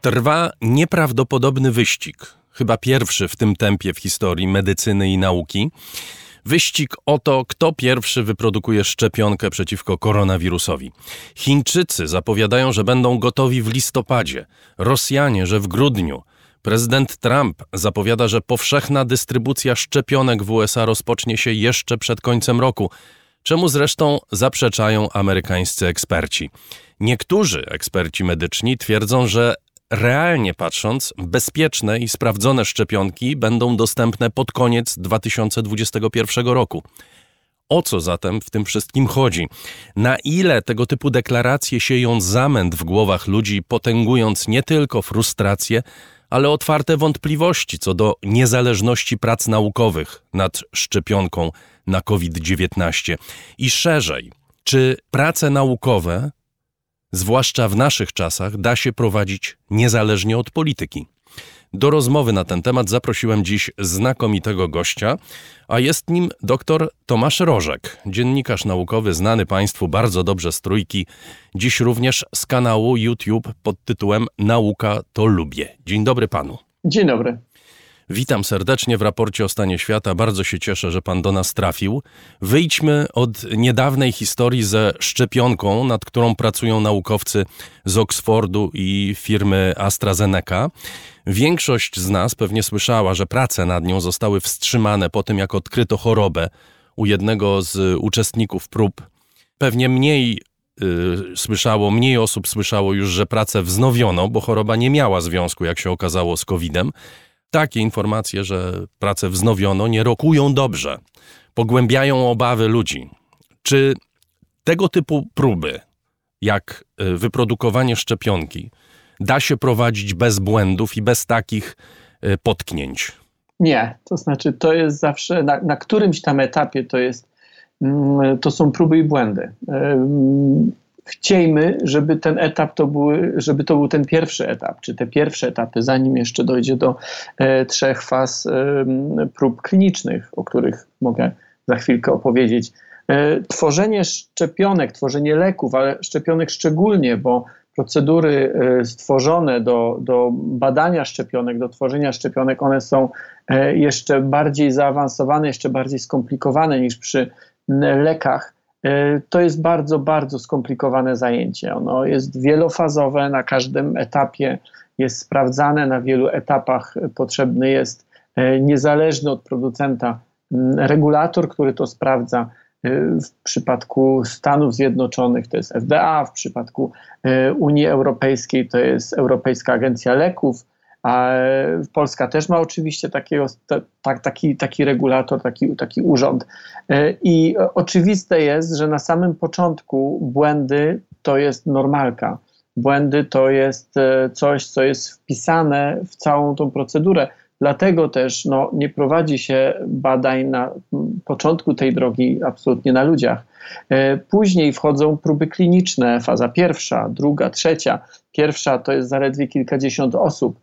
Trwa nieprawdopodobny wyścig, chyba pierwszy w tym tempie w historii medycyny i nauki. Wyścig o to, kto pierwszy wyprodukuje szczepionkę przeciwko koronawirusowi. Chińczycy zapowiadają, że będą gotowi w listopadzie, Rosjanie, że w grudniu. Prezydent Trump zapowiada, że powszechna dystrybucja szczepionek w USA rozpocznie się jeszcze przed końcem roku, czemu zresztą zaprzeczają amerykańscy eksperci. Niektórzy eksperci medyczni twierdzą, że realnie patrząc, bezpieczne i sprawdzone szczepionki będą dostępne pod koniec 2021 roku. O co zatem w tym wszystkim chodzi? Na ile tego typu deklaracje sieją zamęt w głowach ludzi, potęgując nie tylko frustrację, ale otwarte wątpliwości co do niezależności prac naukowych nad szczepionką na COVID-19 i szerzej, czy prace naukowe zwłaszcza w naszych czasach, da się prowadzić niezależnie od polityki. Do rozmowy na ten temat zaprosiłem dziś znakomitego gościa, a jest nim dr Tomasz Rożek, dziennikarz naukowy znany Państwu bardzo dobrze z trójki, dziś również z kanału YouTube pod tytułem Nauka to lubię. Dzień dobry panu. Dzień dobry. Witam serdecznie w raporcie o stanie świata. Bardzo się cieszę, że pan do nas trafił. Wyjdźmy od niedawnej historii ze szczepionką, nad którą pracują naukowcy z Oxfordu i firmy AstraZeneca. Większość z nas pewnie słyszała, że prace nad nią zostały wstrzymane po tym, jak odkryto chorobę u jednego z uczestników prób. Pewnie mniej y, słyszało, mniej osób słyszało już, że pracę wznowiono, bo choroba nie miała związku, jak się okazało, z COVID-em. Takie informacje, że pracę wznowiono, nie rokują dobrze, pogłębiają obawy ludzi. Czy tego typu próby, jak y, wyprodukowanie szczepionki, da się prowadzić bez błędów i bez takich y, potknięć? Nie, to znaczy to jest zawsze, na, na którymś tam etapie to jest, mm, to są próby i błędy chciejmy, żeby ten etap to były, żeby to był ten pierwszy etap, czy te pierwsze etapy, zanim jeszcze dojdzie do e, trzech faz e, prób klinicznych, o których mogę za chwilkę opowiedzieć. E, tworzenie szczepionek, tworzenie leków, ale szczepionek szczególnie, bo procedury e, stworzone do, do badania szczepionek, do tworzenia szczepionek, one są e, jeszcze bardziej zaawansowane, jeszcze bardziej skomplikowane niż przy lekach. E, to jest bardzo, bardzo skomplikowane zajęcie. Ono jest wielofazowe, na każdym etapie jest sprawdzane, na wielu etapach potrzebny jest e, niezależny od producenta regulator, który to sprawdza. E, w przypadku Stanów Zjednoczonych to jest FDA, w przypadku Unii Europejskiej to jest Europejska Agencja Leków, a Polska też ma oczywiście takiego, tak, taki, taki regulator, taki, taki urząd. E, I oczywiste jest, że na samym początku błędy to jest normalka. Błędy to jest e, coś, co jest wpisane w całą tą procedurę. Dlatego też no, nie prowadzi się badań na początku tej drogi absolutnie na ludziach. E, później wchodzą próby kliniczne, faza pierwsza, druga, trzecia. Pierwsza to jest zaledwie kilkadziesiąt osób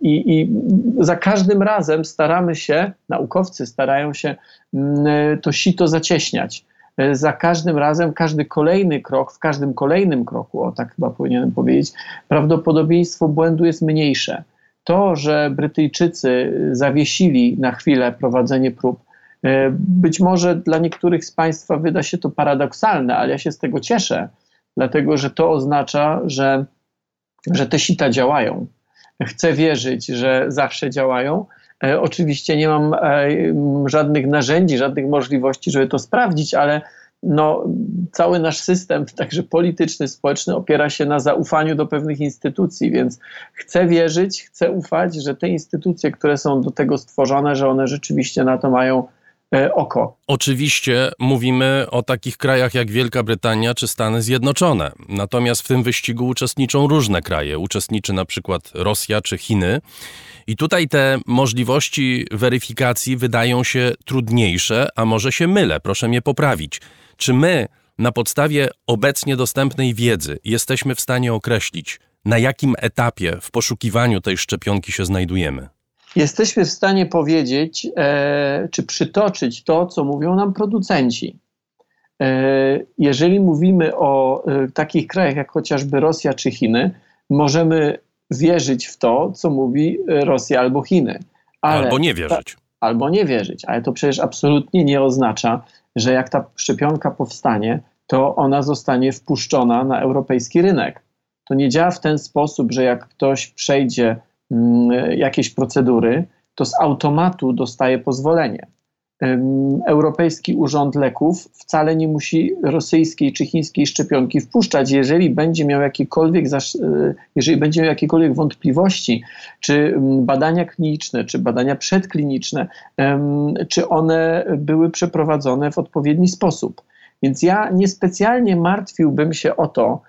I, I, za każdym razem staramy się, naukowcy starają się mm, to sito zacieśniać. E, za każdym razem, każdy kolejny krok, w każdym kolejnym kroku, o tak chyba powinienem powiedzieć, prawdopodobieństwo błędu jest mniejsze. To, że Brytyjczycy zawiesili na chwilę prowadzenie prób, e, być może dla niektórych z Państwa wyda się to paradoksalne, ale ja się z tego cieszę, dlatego że to oznacza, że, że te sita działają chcę wierzyć, że zawsze działają. E, oczywiście nie mam e, żadnych narzędzi, żadnych możliwości, żeby to sprawdzić, ale no, cały nasz system, także polityczny, społeczny, opiera się na zaufaniu do pewnych instytucji, więc chcę wierzyć, chcę ufać, że te instytucje, które są do tego stworzone, że one rzeczywiście na to mają oko. Oczywiście mówimy o takich krajach jak Wielka Brytania czy Stany Zjednoczone. Natomiast w tym wyścigu uczestniczą różne kraje. Uczestniczy na przykład Rosja czy Chiny. I tutaj te możliwości weryfikacji wydają się trudniejsze, a może się mylę, proszę mnie poprawić. Czy my na podstawie obecnie dostępnej wiedzy jesteśmy w stanie określić, na jakim etapie w poszukiwaniu tej szczepionki się znajdujemy? Jesteśmy w stanie powiedzieć, e, czy przytoczyć to, co mówią nam producenci. E, jeżeli mówimy o e, takich krajach jak chociażby Rosja czy Chiny, możemy wierzyć w to, co mówi Rosja albo Chiny. Ale albo nie wierzyć. Ta, albo nie wierzyć, ale to przecież absolutnie nie oznacza, że jak ta szczepionka powstanie, to ona zostanie wpuszczona na europejski rynek. To nie działa w ten sposób, że jak ktoś przejdzie mm, jakieś procedury, to z automatu dostaje pozwolenie. Europejski Urząd Leków wcale nie musi rosyjskiej czy chińskiej szczepionki wpuszczać, jeżeli będzie miał jakiekolwiek, e, jeżeli będzie miał jakiekolwiek wątpliwości, czy badania kliniczne, czy badania przedkliniczne, czy one były przeprowadzone w odpowiedni sposób. Więc ja niespecjalnie martwiłbym się o to,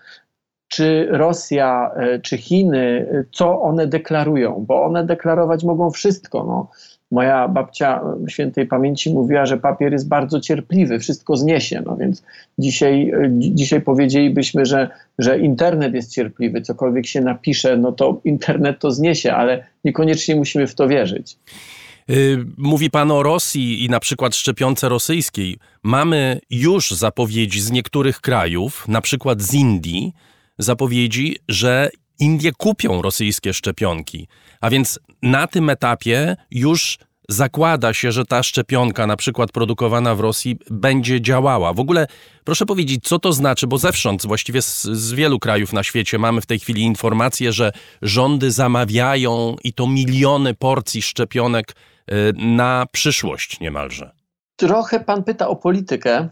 czy Rosja, e, czy Chiny, co one deklarują, bo one deklarować mogą wszystko. No. Moja babcia świętej pamięci mówiła, że papier jest bardzo cierpliwy, wszystko zniesie. No więc dzisiaj, e, dzisiaj powiedzielibyśmy, że, że internet jest cierpliwy, cokolwiek się napisze, no to internet to zniesie, ale niekoniecznie musimy w to wierzyć. Y, mówi pan o Rosji i na przykład szczepionce rosyjskiej. Mamy już zapowiedzi z niektórych krajów, na przykład z Indii, zapowiedzi, że Indie kupią rosyjskie szczepionki. A więc na tym etapie już zakłada się, że ta szczepionka, na przykład produkowana w Rosji, będzie działała. W ogóle proszę powiedzieć, co to znaczy, bo zewsząd, właściwie z, z, wielu krajów na świecie mamy w tej chwili informacje, że rządy zamawiają i to miliony porcji szczepionek y, na przyszłość niemalże. Trochę pan pyta o politykę.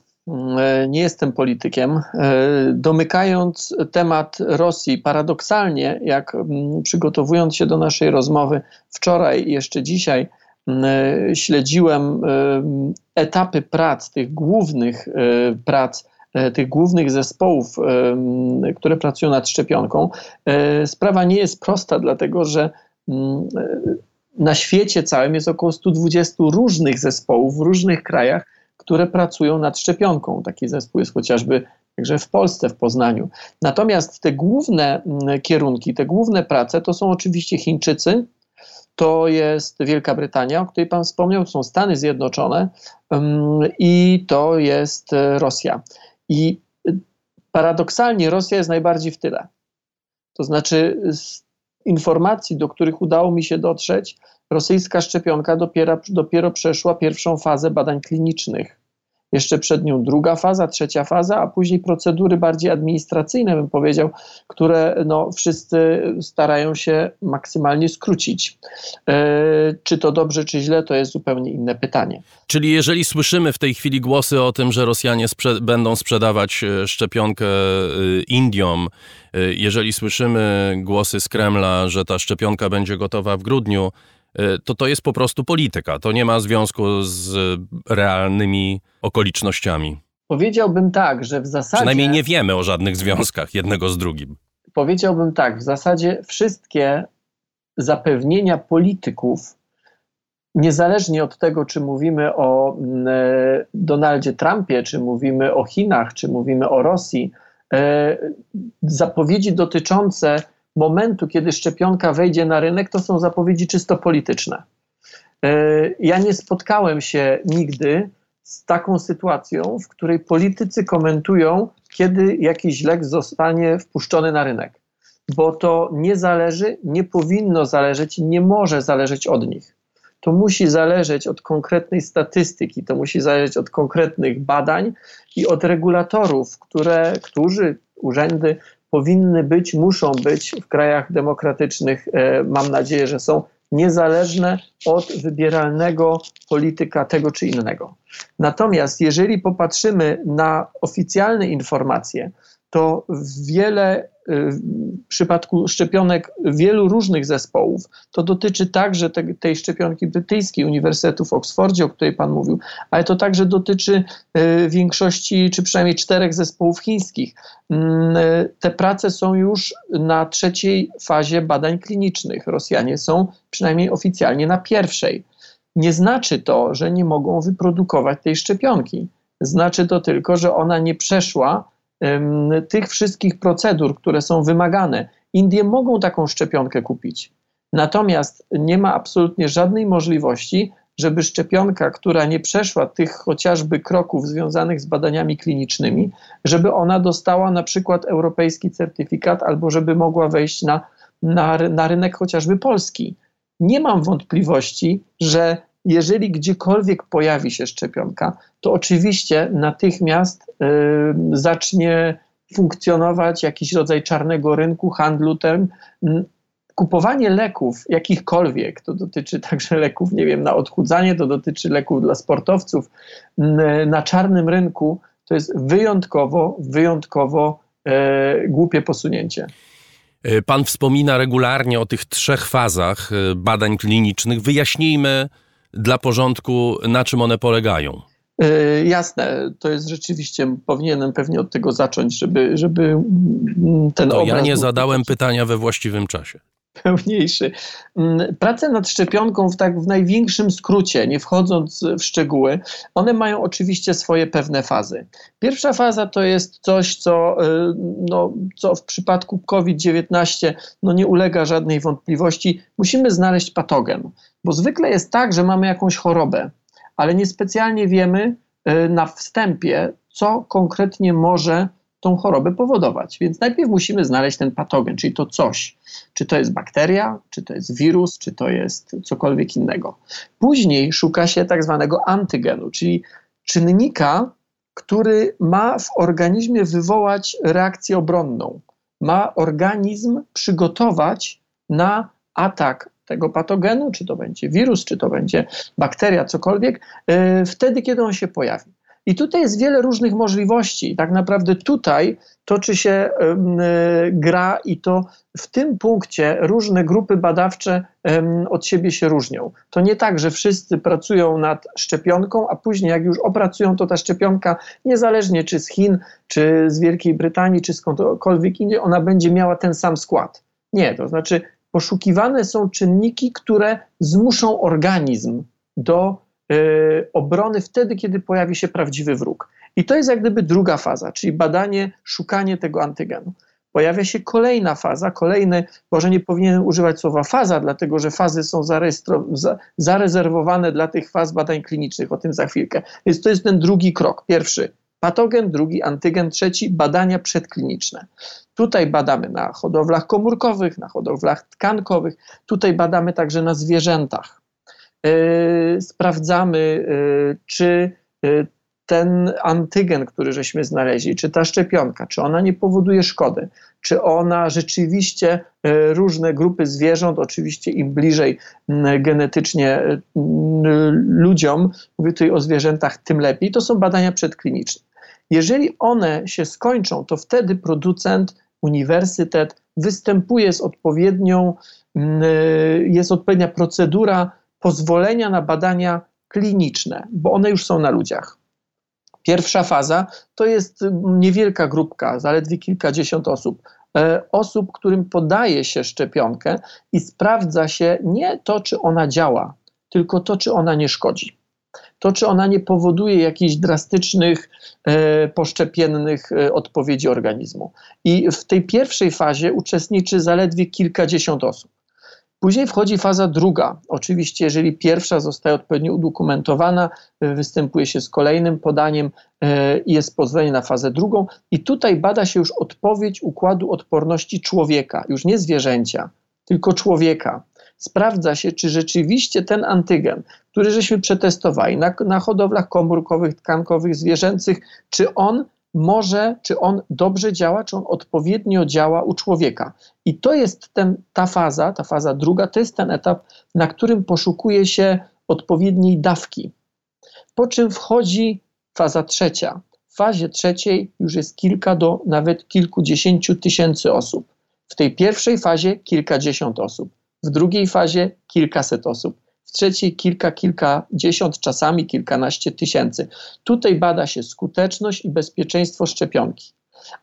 E, nie jestem politykiem. E, domykając temat Rosji, paradoksalnie, jak przygotowując się do naszej rozmowy wczoraj i jeszcze dzisiaj, e, śledziłem etapy prac, tych głównych prac, tych głównych zespołów, które pracują nad szczepionką. Sprawa nie jest prosta, dlatego że na świecie całym jest około 120 różnych zespołów w różnych krajach, które pracują nad szczepionką. Taki zespół jest chociażby także w Polsce, w Poznaniu. Natomiast te główne mm, kierunki, te główne prace to są oczywiście Chińczycy, to jest Wielka Brytania, o której Pan wspomniał, to są Stany Zjednoczone um, i to jest e, Rosja. I e, paradoksalnie Rosja jest najbardziej w tyle. To znaczy, z informacji, do których udało mi się dotrzeć, rosyjska szczepionka dopiero, dopiero przeszła pierwszą fazę badań klinicznych. Jeszcze przed nią druga faza, trzecia faza, a później procedury bardziej administracyjne, bym powiedział, które no, wszyscy starają się maksymalnie skrócić. E, czy to dobrze, czy źle, to jest zupełnie inne pytanie. Czyli jeżeli słyszymy w tej chwili głosy o tym, że Rosjanie sprze będą sprzedawać e, szczepionkę e, Indiom, jeżeli słyszymy głosy z Kremla, że ta szczepionka będzie gotowa w grudniu, to to jest po prostu polityka. To nie ma związku z realnymi okolicznościami. Powiedziałbym tak, że w zasadzie. Przynajmniej nie wiemy o żadnych związkach jednego z drugim. Powiedziałbym tak, w zasadzie wszystkie zapewnienia polityków, niezależnie od tego, czy mówimy o mm, e, Donaldzie Trumpie, czy mówimy o Chinach, czy mówimy o Rosji, e, zapowiedzi dotyczące momentu, kiedy szczepionka wejdzie na rynek, to są zapowiedzi czysto polityczne. E, ja nie spotkałem się nigdy z taką sytuacją, w której politycy komentują, kiedy jakiś lek zostanie wpuszczony na rynek, bo to nie zależy, nie powinno zależeć, nie może zależeć od nich. To musi zależeć od konkretnej statystyki, to musi zależeć od konkretnych badań i od regulatorów, które, którzy, urzędy powinny być, muszą być w krajach demokratycznych, e, mam nadzieję, że są niezależne od wybieralnego polityka tego czy innego. Natomiast jeżeli popatrzymy na oficjalne informacje, to wiele w przypadku szczepionek wielu różnych zespołów. To dotyczy także te, tej szczepionki brytyjskiej, Uniwersytetu w Oksfordzie, o której Pan mówił, ale to także dotyczy y, większości, czy przynajmniej czterech zespołów chińskich. Mm, te prace są już na trzeciej fazie badań klinicznych. Rosjanie są przynajmniej oficjalnie na pierwszej. Nie znaczy to, że nie mogą wyprodukować tej szczepionki. Znaczy to tylko, że ona nie przeszła tych wszystkich procedur, które są wymagane. Indie mogą taką szczepionkę kupić. Natomiast nie ma absolutnie żadnej możliwości, żeby szczepionka, która nie przeszła tych chociażby kroków związanych z badaniami klinicznymi, żeby ona dostała na przykład europejski certyfikat albo żeby mogła wejść na na, na rynek chociażby polski. Nie mam wątpliwości, że jeżeli gdziekolwiek pojawi się szczepionka, to oczywiście natychmiast y, zacznie funkcjonować jakiś rodzaj czarnego rynku, handlu tym. Kupowanie leków, jakichkolwiek, to dotyczy także leków, nie wiem, na odchudzanie, to dotyczy leków dla sportowców, na czarnym rynku, to jest wyjątkowo, wyjątkowo e, głupie posunięcie. E, pan wspomina regularnie o tych trzech fazach e, badań klinicznych. Wyjaśnijmy dla porządku, na czym one polegają. E, jasne, to jest rzeczywiście, powinienem pewnie od tego zacząć, żeby, żeby ten to obraz... Ja nie zadałem pytania we właściwym czasie pełniejszy. Mm, prace nad szczepionką w tak w największym skrócie, nie wchodząc w szczegóły, one mają oczywiście swoje pewne fazy. Pierwsza faza to jest coś, co, y, no, co w przypadku COVID-19 no, nie ulega żadnej wątpliwości. Musimy znaleźć patogen, bo zwykle jest tak, że mamy jakąś chorobę, ale niespecjalnie wiemy y, na wstępie, co konkretnie może tą chorobę powodować. Więc najpierw musimy znaleźć ten patogen, czyli to coś. Czy to jest bakteria, czy to jest wirus, czy to jest cokolwiek innego. Później szuka się tak zwanego antygenu, czyli czynnika, który ma w organizmie wywołać reakcję obronną. Ma organizm przygotować na atak tego patogenu, czy to będzie wirus, czy to będzie bakteria, cokolwiek, yy, wtedy, kiedy on się pojawi. I tutaj jest wiele różnych możliwości. Tak naprawdę tutaj toczy się gra i to w tym punkcie różne grupy badawcze od siebie się różnią. To nie tak, że wszyscy pracują nad szczepionką, a później jak już opracują, to ta szczepionka, niezależnie czy z Chin, czy z Wielkiej Brytanii, czy skądkolwiek indziej, ona będzie miała ten sam skład. Nie, to znaczy poszukiwane są czynniki, które zmuszą organizm do Y, obrony wtedy, kiedy pojawi się prawdziwy wróg. I to jest jak gdyby druga faza, czyli badanie, szukanie tego antygenu. Pojawia się kolejna faza, kolejny, może nie powinienem używać słowa faza, dlatego że fazy są zarezerwowane dla tych faz badań klinicznych, o tym za chwilkę. Więc to jest ten drugi krok. Pierwszy patogen, drugi antygen, trzeci badania przedkliniczne. Tutaj badamy na hodowlach komórkowych, na hodowlach tkankowych, tutaj badamy także na zwierzętach. E, sprawdzamy, e, czy e, ten antygen, który żeśmy znaleźli, czy ta szczepionka, czy ona nie powoduje szkody, czy ona rzeczywiście różne grupy zwierząt, oczywiście im bliżej genetycznie ludziom, mówię tutaj o zwierzętach, tym lepiej, to są badania przedkliniczne. Jeżeli one się skończą, to wtedy producent, uniwersytet występuje z odpowiednią, jest odpowiednia procedura pozwolenia na badania kliniczne, bo one już są na ludziach. Pierwsza faza to jest niewielka grupka, zaledwie kilkadziesiąt osób. E, osób, którym podaje się szczepionkę i sprawdza się nie to, czy ona działa, tylko to, czy ona nie szkodzi. To, czy ona nie powoduje jakichś drastycznych, e, poszczepiennych e, odpowiedzi organizmu. I w tej pierwszej fazie uczestniczy zaledwie kilkadziesiąt osób. Później wchodzi faza druga. Oczywiście, jeżeli pierwsza zostaje odpowiednio udokumentowana, e, występuje się z kolejnym podaniem i jest pozwolenie na fazę drugą. I tutaj bada się już odpowiedź układu odporności człowieka, już nie zwierzęcia, tylko człowieka. Sprawdza się, czy rzeczywiście ten antygen, który żeśmy przetestowali na, na hodowlach komórkowych, tkankowych, zwierzęcych, czy on może, czy on dobrze działa, czy on odpowiednio działa u człowieka. I to jest ten, ta faza, ta faza druga, to jest ten etap, na którym poszukuje się odpowiedniej dawki. Po czym wchodzi faza trzecia. W fazie trzeciej już jest kilka do nawet kilkudziesięciu tysięcy osób. W tej pierwszej fazie kilkadziesiąt osób, w drugiej fazie kilkaset osób w trzeciej kilka, kilkadziesiąt, czasami kilkanaście tysięcy. Tutaj bada się skuteczność i bezpieczeństwo szczepionki,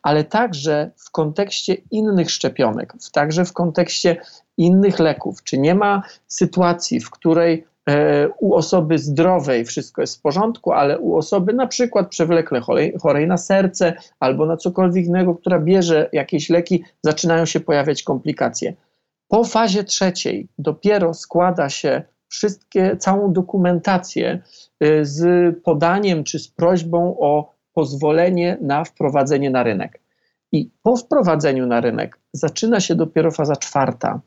ale także w kontekście innych szczepionek, także w kontekście innych leków. Czy nie ma sytuacji, w której e, u osoby zdrowej wszystko jest w porządku, ale u osoby na przykład przewlekle chorej, chorej na serce albo na cokolwiek innego, która bierze jakieś leki, zaczynają się pojawiać komplikacje. Po fazie trzeciej dopiero składa się wszystkie, całą dokumentację y, z podaniem czy z prośbą o pozwolenie na wprowadzenie na rynek. I po wprowadzeniu na rynek zaczyna się dopiero faza czwarta.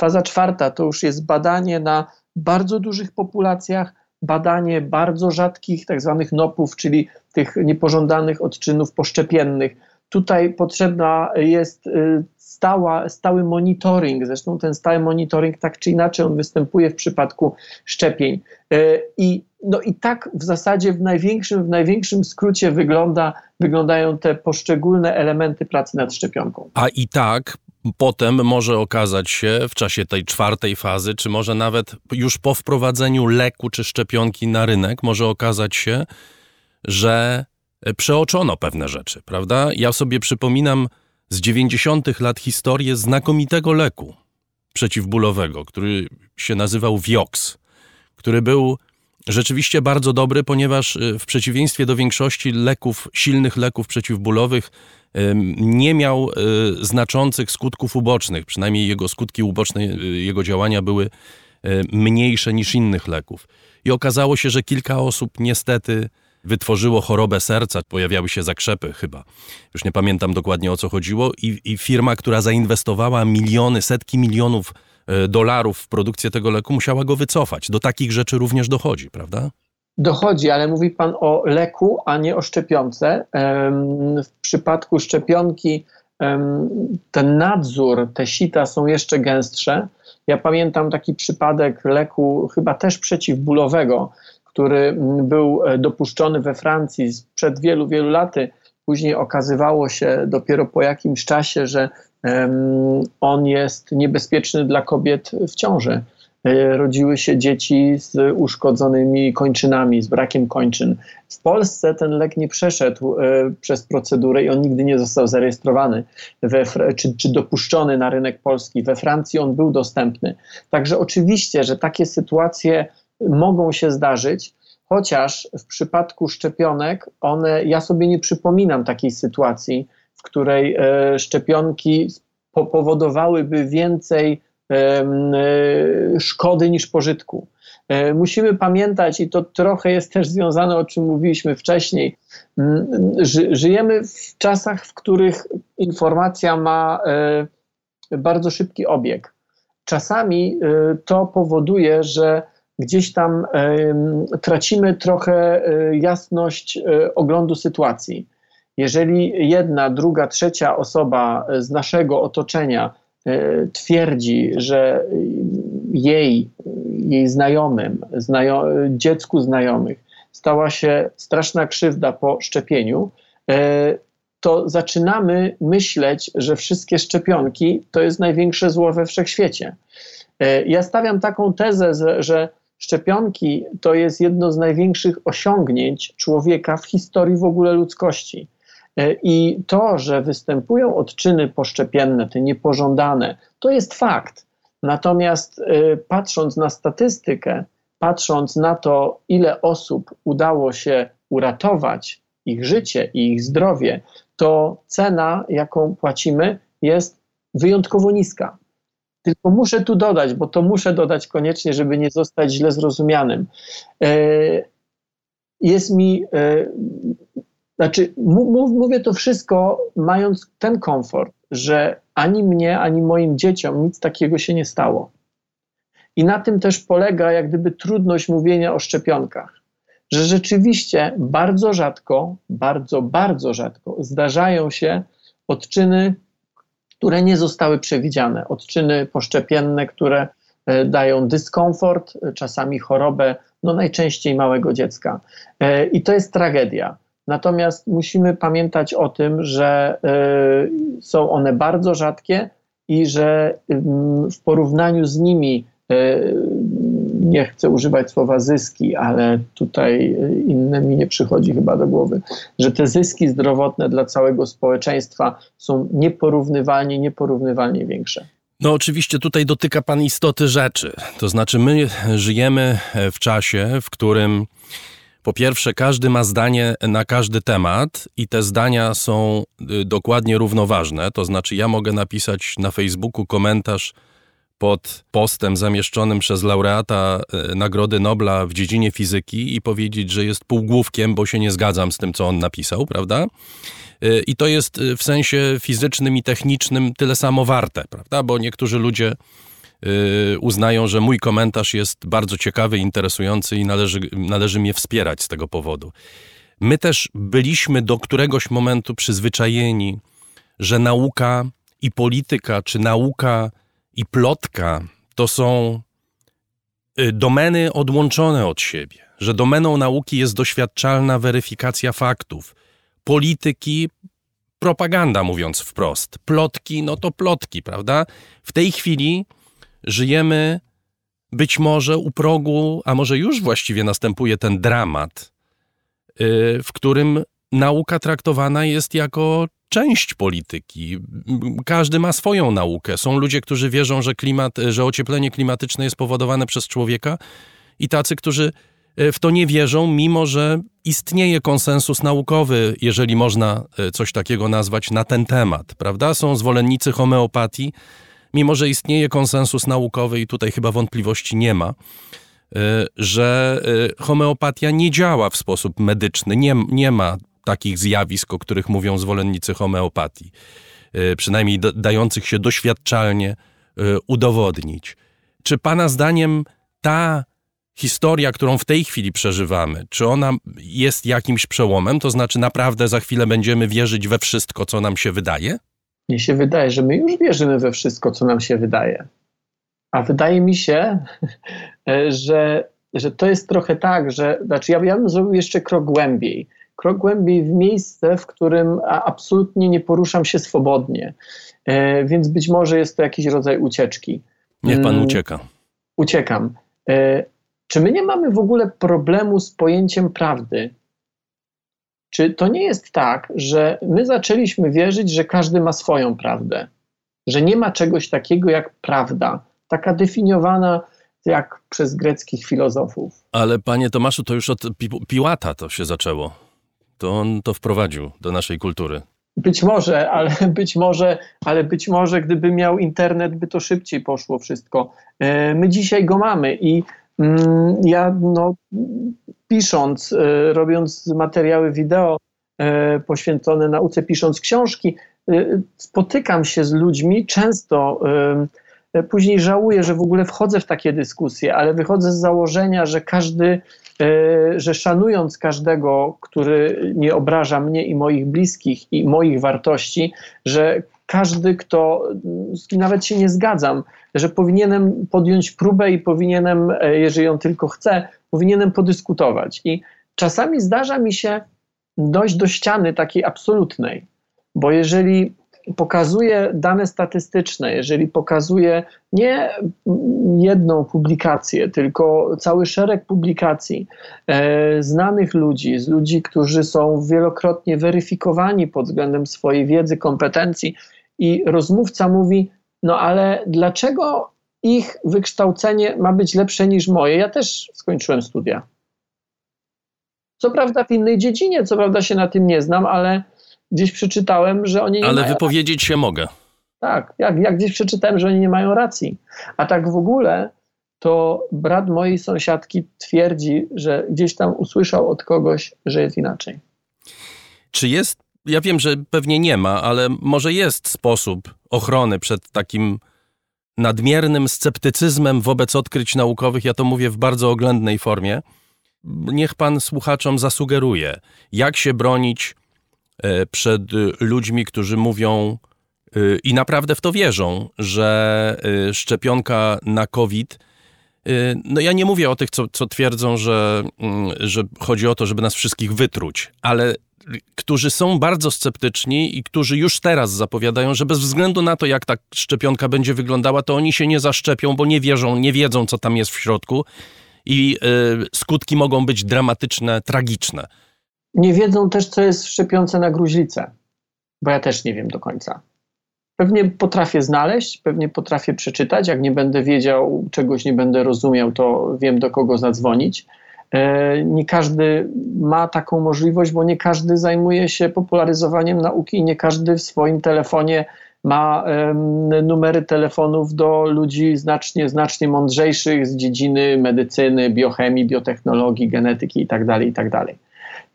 Faza czwarta to już jest badanie na bardzo dużych populacjach, badanie bardzo rzadkich, tak zwanych nopów, czyli tych niepożądanych odczynów poszczepiennych. Tutaj potrzebna jest y, stała, stały monitoring. Zresztą ten stały monitoring tak czy inaczej on występuje w przypadku szczepień. Y, I, no i tak w zasadzie w największym, w największym skrócie wygląda, wyglądają te poszczególne elementy pracy nad szczepionką. A i tak potem może okazać się w czasie tej czwartej fazy, czy może nawet już po wprowadzeniu leku czy szczepionki na rynek, może okazać się, że przeoczono pewne rzeczy, prawda? Ja sobie przypominam z 90. lat historię znakomitego leku przeciwbólowego, który się nazywał Viox, który był rzeczywiście bardzo dobry, ponieważ y, w przeciwieństwie do większości leków, silnych leków przeciwbólowych, nie miał y, znaczących skutków ubocznych, przynajmniej jego skutki uboczne, y, jego działania były mniejsze niż innych leków. I okazało się, że kilka osób niestety wytworzyło chorobę serca, pojawiały się zakrzepy chyba. Już nie pamiętam dokładnie o co chodziło i, i firma, która zainwestowała miliony, setki milionów e, dolarów w produkcję tego leku, musiała go wycofać. Do takich rzeczy również dochodzi, prawda? Dochodzi, ale mówi Pan o leku, a nie o szczepionce. W przypadku szczepionki ten nadzór, te sita są jeszcze gęstsze. Ja pamiętam taki przypadek leku, chyba też przeciwbólowego, który był e, dopuszczony we Francji przed wielu, wielu laty. Później okazywało się dopiero po jakimś czasie, że on jest niebezpieczny dla kobiet w ciąży. E, rodziły się dzieci z uszkodzonymi kończynami, z brakiem kończyn. W Polsce ten lek nie przeszedł e, przez procedurę i on nigdy nie został zarejestrowany we, czy, czy dopuszczony na rynek polski. We Francji on był dostępny. Także oczywiście, że takie sytuacje mogą się zdarzyć, chociaż w przypadku szczepionek one, ja sobie nie przypominam takiej sytuacji, w której e, szczepionki powodowałyby więcej e, szkody niż pożytku. E, musimy pamiętać, i to trochę jest też związane, o czym mówiliśmy wcześniej, żyjemy w czasach, w których informacja ma bardzo szybki obieg. Czasami to powoduje, że gdzieś tam tracimy trochę e, jasność e, oglądu sytuacji. Jeżeli jedna, druga, trzecia osoba z naszego otoczenia e, twierdzi, że jej, jej znajomym, znajo dziecku znajomych stała się straszna krzywda po szczepieniu, to zaczynamy myśleć, że wszystkie szczepionki to jest największe zło we wszechświecie. Ja stawiam taką tezę, że Szczepionki to jest jedno z największych osiągnięć człowieka w historii w ogóle ludzkości. E, I to, że występują odczyny poszczepienne, te niepożądane, to jest fakt. Natomiast e, patrząc na statystykę, patrząc na to, ile osób udało się uratować ich życie i ich zdrowie, to cena, jaką płacimy, jest wyjątkowo niska. Tylko muszę tu dodać, bo to muszę dodać koniecznie, żeby nie zostać źle zrozumianym. E, jest mi, e, znaczy, mówię to wszystko mając ten komfort, że ani mnie, ani moim dzieciom nic takiego się nie stało. I na tym też polega jak gdyby trudność mówienia o szczepionkach, że rzeczywiście bardzo rzadko, bardzo, bardzo rzadko zdarzają się odczyny które nie zostały przewidziane. Odczyny poszczepienne, które e, dają dyskomfort, e, czasami chorobę, no najczęściej małego dziecka. E, I to jest tragedia. Natomiast musimy pamiętać o tym, że są one bardzo rzadkie i że mm, w porównaniu z nimi nie chcę używać słowa zyski, ale tutaj inne mi nie przychodzi chyba do głowy, że te zyski zdrowotne dla całego społeczeństwa są nieporównywalnie, nieporównywalnie większe. No, oczywiście tutaj dotyka Pan istoty rzeczy. To znaczy, my żyjemy w czasie, w którym po pierwsze, każdy ma zdanie na każdy temat i te zdania są y, dokładnie równoważne. To znaczy, ja mogę napisać na Facebooku komentarz pod postem zamieszczonym przez laureata e, Nagrody Nobla w dziedzinie fizyki i powiedzieć, że jest półgłówkiem, bo się nie zgadzam z tym, co on napisał, prawda? E, I to jest e, w sensie fizycznym i technicznym tyle samo warte, prawda? Bo niektórzy ludzie uznają, że mój komentarz jest bardzo ciekawy, interesujący i należy, należy mnie wspierać z tego powodu. My też byliśmy do któregoś momentu przyzwyczajeni, że nauka i polityka, czy nauka i plotka to są y, domeny odłączone od siebie, że domeną nauki jest doświadczalna weryfikacja faktów, polityki propaganda, mówiąc wprost, plotki, no to plotki, prawda? W tej chwili żyjemy być może u progu, a może już właściwie następuje ten dramat, y, w którym nauka traktowana jest jako część polityki. Każdy ma swoją naukę. Są ludzie, którzy wierzą, że, klimat, że ocieplenie klimatyczne jest powodowane przez człowieka, i tacy, którzy e, w to nie wierzą, mimo że istnieje konsensus naukowy, jeżeli można e, coś takiego nazwać, na ten temat, prawda? Są zwolennicy homeopatii, mimo że istnieje konsensus naukowy, i tutaj chyba wątpliwości nie ma, e, że homeopatia nie działa w sposób medyczny, nie, nie ma takich zjawisk, o których mówią zwolennicy homeopatii, e, przynajmniej dających się doświadczalnie e, udowodnić. Czy Pana zdaniem ta historia, którą w tej chwili przeżywamy, czy ona jest jakimś przełomem? To znaczy, naprawdę za chwilę będziemy wierzyć we wszystko, co nam się wydaje? Mnie się wydaje, że my już wierzymy we wszystko, co nam się wydaje. A wydaje mi się, że, że to jest trochę tak, że znaczy ja, ja bym zrobił jeszcze krok głębiej krok głębiej w miejsce, w którym absolutnie nie poruszam się swobodnie. E, więc być może jest to jakiś rodzaj ucieczki. Niech pan mm, ucieka. Uciekam. E, czy my nie mamy w ogóle problemu z pojęciem prawdy? Czy to nie jest tak, że my zaczęliśmy wierzyć, że każdy ma swoją prawdę? Że nie ma czegoś takiego jak prawda, taka definiowana jak przez greckich filozofów. Ale panie Tomaszu, to już od Piłata to się zaczęło to on to wprowadził do naszej kultury. Być może, ale być może, ale być może gdyby miał internet, by to szybciej poszło wszystko. E, my dzisiaj go mamy i mm, ja no, pisząc, e, robiąc materiały wideo e, poświęcone nauce, pisząc książki, spotykam się z ludźmi często. Później żałuję, że w ogóle wchodzę w takie dyskusje, ale wychodzę z założenia, że każdy że szanując każdego, który nie obraża mnie i moich bliskich i moich wartości, że każdy, kto z kim nawet się nie zgadzam, że powinienem podjąć próbę i powinienem, e, jeżeli on tylko chce, powinienem podyskutować. I czasami zdarza mi się dojść do ściany takiej absolutnej, bo jeżeli pokazuje dane statystyczne, jeżeli pokazuje nie jedną publikację, tylko cały szereg publikacji e, znanych ludzi, z ludzi, którzy są wielokrotnie weryfikowani pod względem swojej wiedzy, kompetencji, i rozmówca mówi: No ale dlaczego ich wykształcenie ma być lepsze niż moje? Ja też skończyłem studia. Co prawda w innej dziedzinie, co prawda się na tym nie znam, ale gdzieś przeczytałem, że oni nie Ale mają wypowiedzieć się mogę. Tak, jak, jak gdzieś przeczytałem, że oni nie mają racji. A tak w ogóle to brat mojej sąsiadki twierdzi, że gdzieś tam usłyszał od kogoś, że jest inaczej. Czy jest, ja wiem, że pewnie nie ma, ale może jest sposób ochrony przed takim nadmiernym sceptycyzmem wobec odkryć naukowych, ja to mówię w bardzo oględnej formie. Niech pan słuchaczom zasugeruje, jak się bronić przed ludźmi, którzy mówią e, i naprawdę w to wierzą, że e, szczepionka na COVID. No ja nie mówię o tych, co, co twierdzą, że, mm, że chodzi o to, żeby nas wszystkich wytruć, ale którzy są bardzo sceptyczni i którzy już teraz zapowiadają, że bez względu na to, jak ta szczepionka będzie wyglądała, to oni się nie zaszczepią, bo nie wierzą, nie wiedzą, co tam jest w środku i skutki mogą być dramatyczne, tragiczne nie wiedzą też, co jest szczepiące na gruźlicę, bo ja też nie wiem do końca. Pewnie potrafię znaleźć, pewnie potrafię przeczytać. Jak nie będę wiedział, czegoś nie będę rozumiał, to wiem, do kogo zadzwonić. E, nie każdy ma taką możliwość, bo nie każdy zajmuje się popularyzowaniem nauki i nie każdy w swoim telefonie ma numery telefonów do ludzi znacznie, znacznie mądrzejszych z dziedziny medycyny, biochemii, biotechnologii, genetyki itd. Tak itd.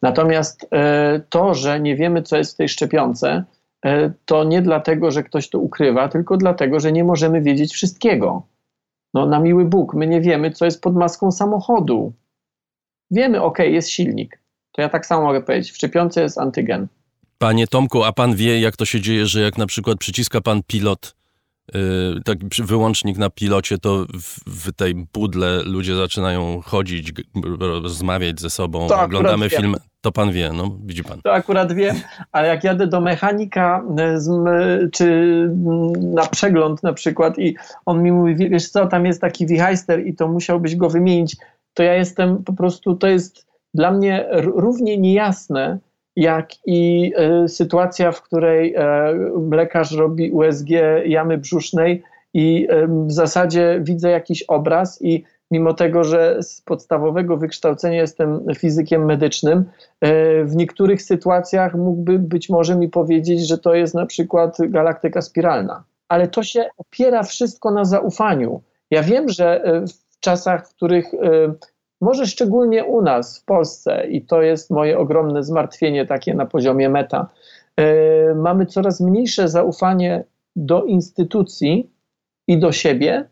Natomiast e, to, że nie wiemy, co jest w tej szczepionce, e, to nie dlatego, że ktoś to ukrywa, tylko dlatego, że nie możemy wiedzieć wszystkiego. No, na miły Bóg, my nie wiemy, co jest pod maską samochodu. Wiemy, ok, jest silnik. To ja tak samo mogę powiedzieć. W szczepionce jest antygen. Panie Tomku, a pan wie, jak to się dzieje, że jak na przykład przyciska pan pilot, taki wyłącznik na pilocie, to w, w, tej pudle ludzie zaczynają chodzić, rozmawiać ze sobą, to oglądamy film. To pan wie, no widzi pan. To akurat wiem, ale jak jadę do mechanika y, czy mm, na przegląd na przykład i on mi mówi, wiesz co, tam jest taki wichajster i to musiałbyś go wymienić, to ja jestem po prostu, to jest dla mnie równie niejasne, jak i e, sytuacja, w której e, lekarz robi USG jamy brzusznej i e, w zasadzie widzę jakiś obraz i mimo tego, że z podstawowego wykształcenia jestem fizykiem medycznym, w niektórych sytuacjach mógłby być może mi powiedzieć, że to jest na przykład galaktyka spiralna. Ale to się opiera wszystko na zaufaniu. Ja wiem, że w czasach, w których może szczególnie u nas w Polsce, i to jest moje ogromne zmartwienie takie na poziomie meta, yy, mamy coraz mniejsze zaufanie do instytucji i do siebie,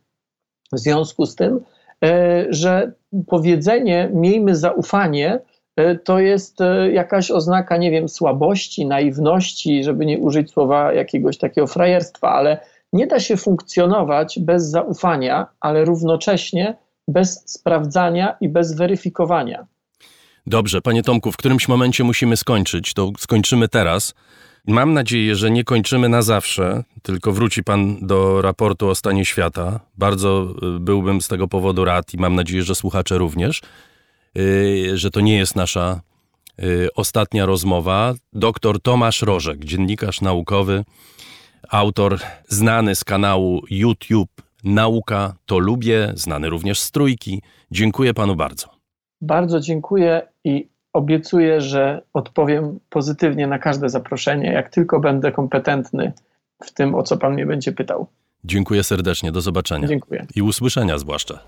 w związku z tym, yy, że powiedzenie miejmy zaufanie, yy, to jest jakaś oznaka, nie wiem, słabości, naiwności, żeby nie użyć słowa jakiegoś takiego frajerstwa, ale nie da się funkcjonować bez zaufania, ale równocześnie bez sprawdzania i bez weryfikowania. Dobrze, panie Tomku, w którymś momencie musimy skończyć. To skończymy teraz. Mam nadzieję, że nie kończymy na zawsze, tylko wróci pan do raportu o stanie świata. Bardzo y, byłbym z tego powodu rad i mam nadzieję, że słuchacze również, y, że to nie jest nasza y, ostatnia rozmowa. Doktor Tomasz Rożek, dziennikarz naukowy, autor znany z kanału YouTube Nauka to lubię, znany również z trójki. Dziękuję panu bardzo. Bardzo dziękuję i obiecuję, że odpowiem pozytywnie na każde zaproszenie, jak tylko będę kompetentny w tym, o co pan mnie będzie pytał. Dziękuję serdecznie, do zobaczenia. Dziękuję. I usłyszenia zwłaszcza.